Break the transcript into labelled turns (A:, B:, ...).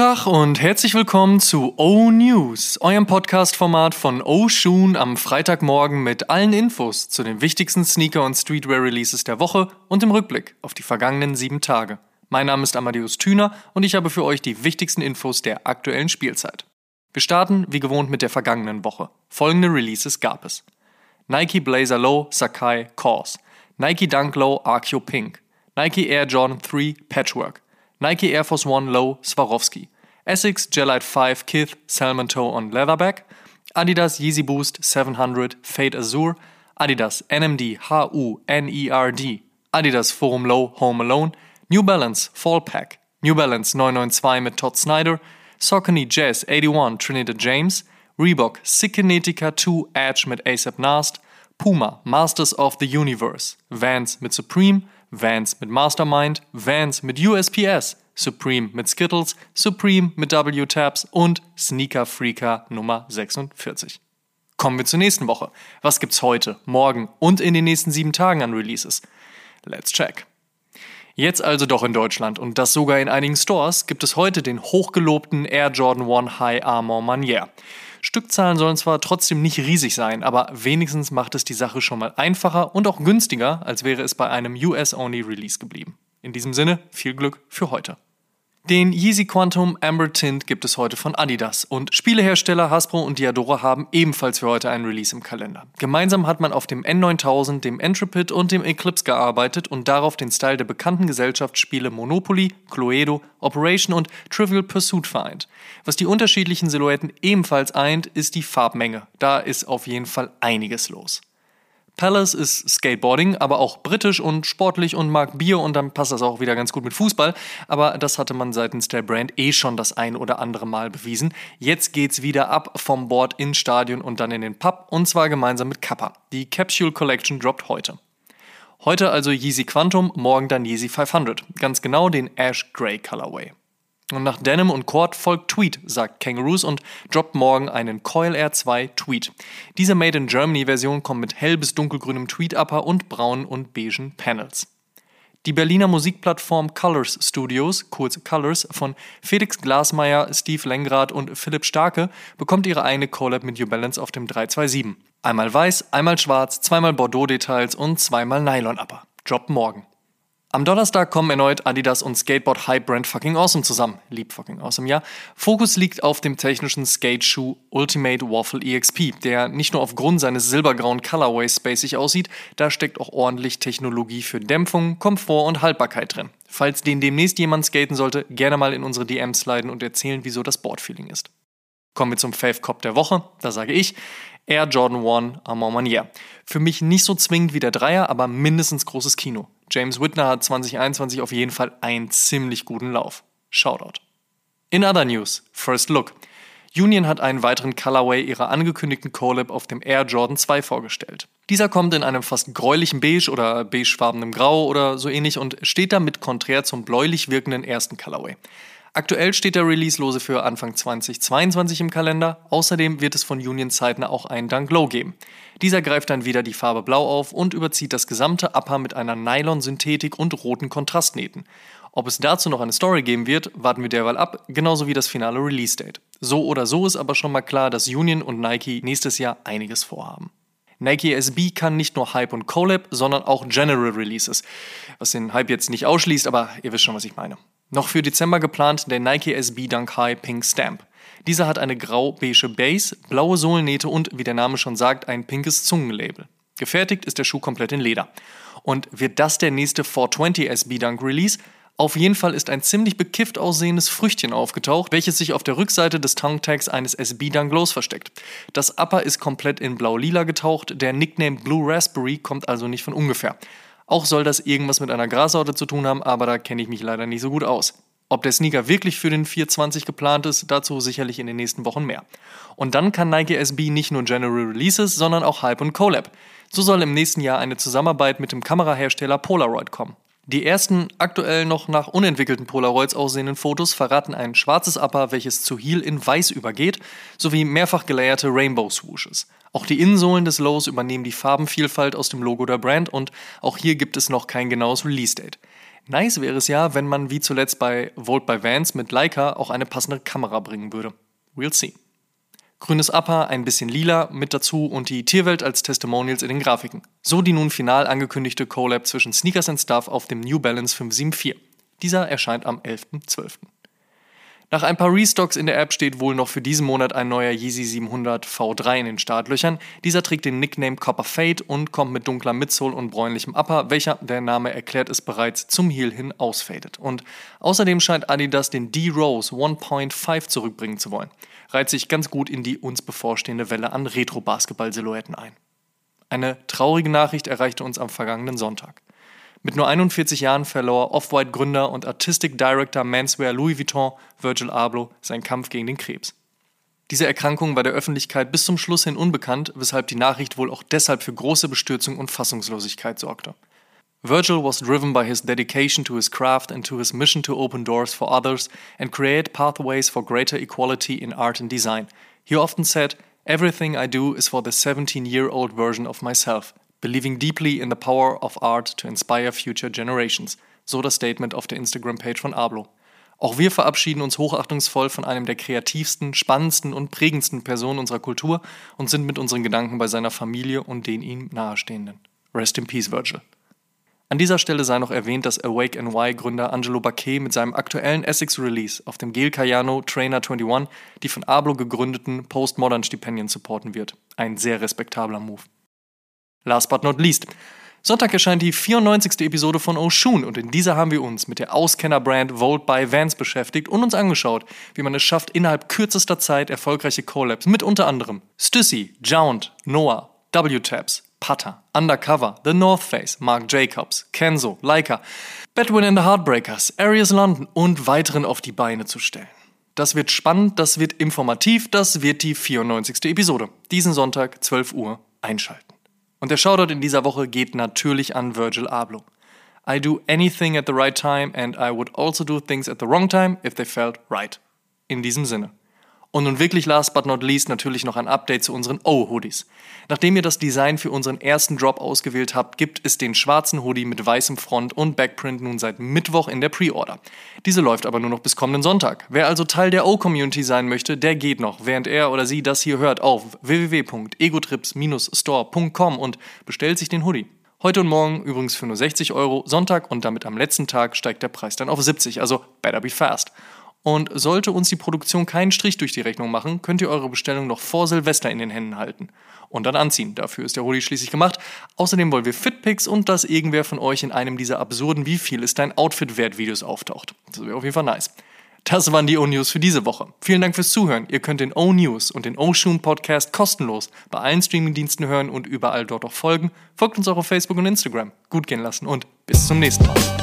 A: Tag und herzlich willkommen zu O News, eurem Podcast-Format von O Shoon am Freitagmorgen mit allen Infos zu den wichtigsten Sneaker- und Streetwear-Releases der Woche und im Rückblick auf die vergangenen sieben Tage. Mein Name ist Amadeus Thüner und ich habe für euch die wichtigsten Infos der aktuellen Spielzeit. Wir starten wie gewohnt mit der vergangenen Woche. Folgende Releases gab es: Nike Blazer Low Sakai Cause, Nike Dunk Low Archeo Pink, Nike Air Jordan 3 Patchwork, Nike Air Force One Low Swarovski, Essex Gelite 5 Kith Salmon Toe on Leatherback, Adidas Yeezy Boost 700 Fade Azure, Adidas NMD HU NERD, Adidas Forum Low Home Alone, New Balance Fall Pack, New Balance 992 mit Todd Snyder, Saucony Jazz 81 Trinidad James, Reebok Cikinetica 2 Edge mit ASAP Nast, Puma Masters of the Universe, Vans mit Supreme, Vans mit Mastermind, Vans mit USPS, Supreme mit Skittles, Supreme mit W-Tabs und Sneaker Freaker Nummer 46. Kommen wir zur nächsten Woche. Was gibt's heute, morgen und in den nächsten sieben Tagen an Releases? Let's check. Jetzt also doch in Deutschland und das sogar in einigen Stores gibt es heute den hochgelobten Air Jordan 1 High Armor Manier. Stückzahlen sollen zwar trotzdem nicht riesig sein, aber wenigstens macht es die Sache schon mal einfacher und auch günstiger, als wäre es bei einem US-Only-Release geblieben. In diesem Sinne, viel Glück für heute. Den Yeezy Quantum Amber Tint gibt es heute von Adidas und Spielehersteller Hasbro und Diadora haben ebenfalls für heute einen Release im Kalender. Gemeinsam hat man auf dem N9000, dem Intrepid und dem Eclipse gearbeitet und darauf den Style der bekannten Gesellschaftsspiele Monopoly, Cluedo, Operation und Trivial Pursuit vereint. Was die unterschiedlichen Silhouetten ebenfalls eint, ist die Farbmenge. Da ist auf jeden Fall einiges los. Palace ist Skateboarding, aber auch britisch und sportlich und mag Bier und dann passt das auch wieder ganz gut mit Fußball. Aber das hatte man seitens der Brand eh schon das ein oder andere Mal bewiesen. Jetzt geht's wieder ab vom Board ins Stadion und dann in den Pub und zwar gemeinsam mit Kappa. Die Capsule Collection droppt heute. Heute also Yeezy Quantum, morgen dann Yeezy 500. Ganz genau den Ash Grey Colorway. Und nach Denim und Cord folgt Tweet, sagt Kangaroos und droppt morgen einen Coil Air 2 Tweet. Diese Made in Germany Version kommt mit hell bis dunkelgrünem Tweet Upper und braunen und beigen Panels. Die Berliner Musikplattform Colors Studios, kurz Colors, von Felix Glasmeier, Steve Lengrad und Philipp Starke bekommt ihre eigene Collab mit New Balance auf dem 327. Einmal weiß, einmal schwarz, zweimal Bordeaux-Details und zweimal Nylon-Upper. Droppt morgen. Am Donnerstag kommen erneut Adidas und Skateboard Hype Brand Fucking Awesome zusammen. Lieb Fucking Awesome, ja. Fokus liegt auf dem technischen Skate-Schuh Ultimate Waffle EXP, der nicht nur aufgrund seines silbergrauen Colorways spacig aussieht, da steckt auch ordentlich Technologie für Dämpfung, Komfort und Haltbarkeit drin. Falls den demnächst jemand skaten sollte, gerne mal in unsere DMs sliden und erzählen, wieso das Boardfeeling ist. Kommen wir zum Fave Cop der Woche. Da sage ich Air Jordan 1 Armand Manier. Für mich nicht so zwingend wie der Dreier, aber mindestens großes Kino. James Whitner hat 2021 auf jeden Fall einen ziemlich guten Lauf. Shoutout. In other news, First Look. Union hat einen weiteren Colorway ihrer angekündigten Collab auf dem Air Jordan 2 vorgestellt. Dieser kommt in einem fast gräulichen Beige oder beigefarbenem Grau oder so ähnlich und steht damit konträr zum bläulich wirkenden ersten Colorway. Aktuell steht der Release-Lose für Anfang 2022 im Kalender. Außerdem wird es von Union zeitnah auch einen Dunk Low geben. Dieser greift dann wieder die Farbe Blau auf und überzieht das gesamte Upper mit einer Nylon-Synthetik und roten Kontrastnähten. Ob es dazu noch eine Story geben wird, warten wir derweil ab, genauso wie das finale Release-Date. So oder so ist aber schon mal klar, dass Union und Nike nächstes Jahr einiges vorhaben. Nike SB kann nicht nur Hype und Collab, sondern auch General Releases. Was den Hype jetzt nicht ausschließt, aber ihr wisst schon, was ich meine. Noch für Dezember geplant der Nike SB Dunk High Pink Stamp. Dieser hat eine grau-beige Base, blaue Sohlennähte und, wie der Name schon sagt, ein pinkes Zungenlabel. Gefertigt ist der Schuh komplett in Leder. Und wird das der nächste 420 SB Dunk Release? Auf jeden Fall ist ein ziemlich bekifft aussehendes Früchtchen aufgetaucht, welches sich auf der Rückseite des Tongue Tags eines SB Dunk Lows versteckt. Das Upper ist komplett in blau-lila getaucht, der Nickname Blue Raspberry kommt also nicht von ungefähr. Auch soll das irgendwas mit einer Grassorte zu tun haben, aber da kenne ich mich leider nicht so gut aus. Ob der Sneaker wirklich für den 420 geplant ist, dazu sicherlich in den nächsten Wochen mehr. Und dann kann Nike SB nicht nur General Releases, sondern auch Hype und Collab. So soll im nächsten Jahr eine Zusammenarbeit mit dem Kamerahersteller Polaroid kommen. Die ersten aktuell noch nach unentwickelten Polaroids aussehenden Fotos verraten ein schwarzes Upper, welches zu Heel in weiß übergeht, sowie mehrfach gelayerte Rainbow Swooshes. Auch die Innensohlen des Lows übernehmen die Farbenvielfalt aus dem Logo der Brand und auch hier gibt es noch kein genaues Release-Date. Nice wäre es ja, wenn man wie zuletzt bei Volt by Vans mit Leica auch eine passende Kamera bringen würde. We'll see. Grünes Upper, ein bisschen lila mit dazu und die Tierwelt als Testimonials in den Grafiken. So die nun final angekündigte Collab zwischen Sneakers and Stuff auf dem New Balance 574. Dieser erscheint am 11.12. Nach ein paar Restocks in der App steht wohl noch für diesen Monat ein neuer Yeezy 700 V3 in den Startlöchern. Dieser trägt den Nickname Copper Fade und kommt mit dunkler Midsole und bräunlichem Upper, welcher, der Name erklärt es bereits, zum Heel hin ausfadet. Und außerdem scheint Adidas den D-Rose 1.5 zurückbringen zu wollen. Reiht sich ganz gut in die uns bevorstehende Welle an Retro-Basketball-Silhouetten ein. Eine traurige Nachricht erreichte uns am vergangenen Sonntag. Mit nur 41 Jahren verlor Off-White-Gründer und Artistic Director Manswear Louis Vuitton, Virgil Abloh, seinen Kampf gegen den Krebs. Diese Erkrankung war der Öffentlichkeit bis zum Schluss hin unbekannt, weshalb die Nachricht wohl auch deshalb für große Bestürzung und Fassungslosigkeit sorgte. Virgil was driven by his dedication to his craft and to his mission to open doors for others and create pathways for greater equality in art and design. He often said, Everything I do is for the 17 year old version of myself believing deeply in the power of art to inspire future generations. So das Statement auf der Instagram-Page von Ablo. Auch wir verabschieden uns hochachtungsvoll von einem der kreativsten, spannendsten und prägendsten Personen unserer Kultur und sind mit unseren Gedanken bei seiner Familie und den ihm nahestehenden. Rest in Peace, Virgil. An dieser Stelle sei noch erwähnt, dass Awake NY Gründer Angelo Baquet mit seinem aktuellen Essex Release auf dem Gel Cayano Trainer 21 die von Ablo gegründeten Postmodern Stipendien supporten wird. Ein sehr respektabler Move. Last but not least. Sonntag erscheint die 94. Episode von Oshun und in dieser haben wir uns mit der Auskennerbrand Volt by Vans beschäftigt und uns angeschaut, wie man es schafft, innerhalb kürzester Zeit erfolgreiche Collabs mit unter anderem Stussy, Jount, Noah, W-Tabs, Putter, Undercover, The North Face, Mark Jacobs, Kenzo, Leica, Bedwin and the Heartbreakers, Arias London und weiteren auf die Beine zu stellen. Das wird spannend, das wird informativ, das wird die 94. Episode. Diesen Sonntag, 12 Uhr, einschalten. Und der Shoutout in dieser Woche geht natürlich an Virgil Abloh. I do anything at the right time and I would also do things at the wrong time if they felt right. In diesem Sinne. Und nun wirklich last but not least natürlich noch ein Update zu unseren O-Hoodies. Nachdem ihr das Design für unseren ersten Drop ausgewählt habt, gibt es den schwarzen Hoodie mit weißem Front und Backprint nun seit Mittwoch in der Pre-Order. Diese läuft aber nur noch bis kommenden Sonntag. Wer also Teil der O-Community sein möchte, der geht noch, während er oder sie das hier hört, auf www.egotrips-store.com und bestellt sich den Hoodie. Heute und morgen übrigens für nur 60 Euro, Sonntag und damit am letzten Tag steigt der Preis dann auf 70, also better be fast. Und sollte uns die Produktion keinen Strich durch die Rechnung machen, könnt ihr eure Bestellung noch vor Silvester in den Händen halten. Und dann anziehen. Dafür ist der Hoodie schließlich gemacht. Außerdem wollen wir Fitpics und dass irgendwer von euch in einem dieser absurden Wie viel ist dein Outfit wert Videos auftaucht. Das wäre auf jeden Fall nice. Das waren die O-News für diese Woche. Vielen Dank fürs Zuhören. Ihr könnt den O-News und den O-Shoon Podcast kostenlos bei allen Streamingdiensten hören und überall dort auch folgen. Folgt uns auch auf Facebook und Instagram. Gut gehen lassen und bis zum nächsten Mal.